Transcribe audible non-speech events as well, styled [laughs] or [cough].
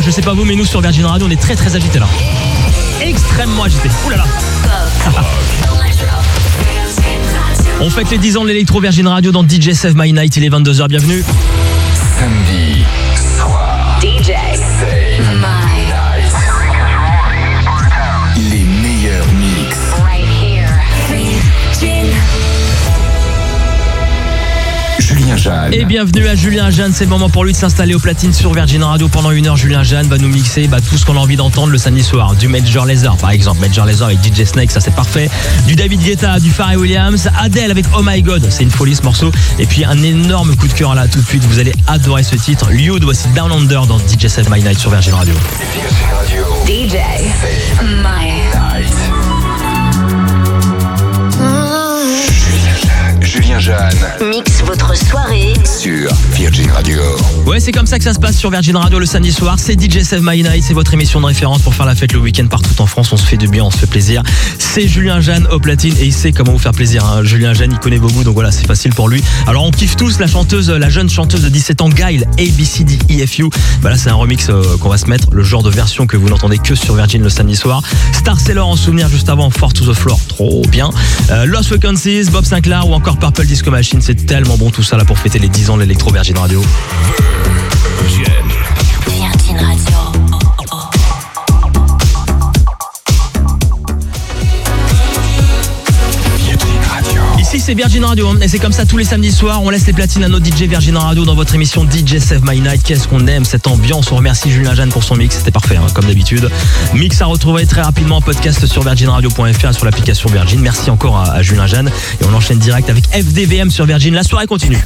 je sais pas vous, mais nous sur Virgin Radio, on est très très agités là. Extrêmement agités. Ouh là là. [laughs] On fête les 10 ans de l'électro Virgin Radio dans DJ Save My Night, il est 22h, bienvenue. Jeanne. Et bienvenue à Julien Jeanne, c'est le moment pour lui de s'installer au platine sur Virgin Radio pendant une heure. Julien Jeanne va nous mixer bah, tout ce qu'on a envie d'entendre le samedi soir. Du Major Laser par exemple, Major Laser avec DJ Snake, ça c'est parfait. Du David Guetta, du Pharrell Williams, Adele avec Oh My God, c'est une folie ce morceau. Et puis un énorme coup de cœur là tout de suite, vous allez adorer ce titre. Liud, voici Down Under dans DJ Save My Night sur Virgin Radio. Virgin Radio. DJ My Jeanne Mix votre soirée. sur Virgin Radio. Ouais, c'est comme ça que ça se passe sur Virgin Radio le samedi soir. C'est DJ Save My Night, c'est votre émission de référence pour faire la fête le week-end partout en France. On se fait du bien, on se fait plaisir. C'est Julien Jeanne au platine et il sait comment vous faire plaisir. hein. Julien Jeanne, il connaît vos goûts, donc voilà, c'est facile pour lui. Alors on kiffe tous la chanteuse, la jeune chanteuse de 17 ans, Gail, ABCDEFU. Bah là, c'est un remix euh, qu'on va se mettre, le genre de version que vous n'entendez que sur Virgin le samedi soir. Star Sailor en souvenir juste avant, Fort to the Floor, trop bien. Euh, Lost Frequencies, Bob Sinclair ou encore Purple Disco Machine, c'est tellement bon tout ça là pour fêter les 10 ans de l'électro Virgin Radio. C'est Virgin Radio hein, et c'est comme ça tous les samedis soirs. On laisse les platines à nos DJ Virgin Radio dans votre émission DJ Save My Night. Qu'est-ce qu'on aime cette ambiance. On remercie Julien Jeanne pour son mix. C'était parfait hein, comme d'habitude. Mix à retrouver très rapidement en podcast sur virginradio.fr sur l'application Virgin. Merci encore à, à Julien Jeanne et on enchaîne direct avec FDVM sur Virgin. La soirée continue.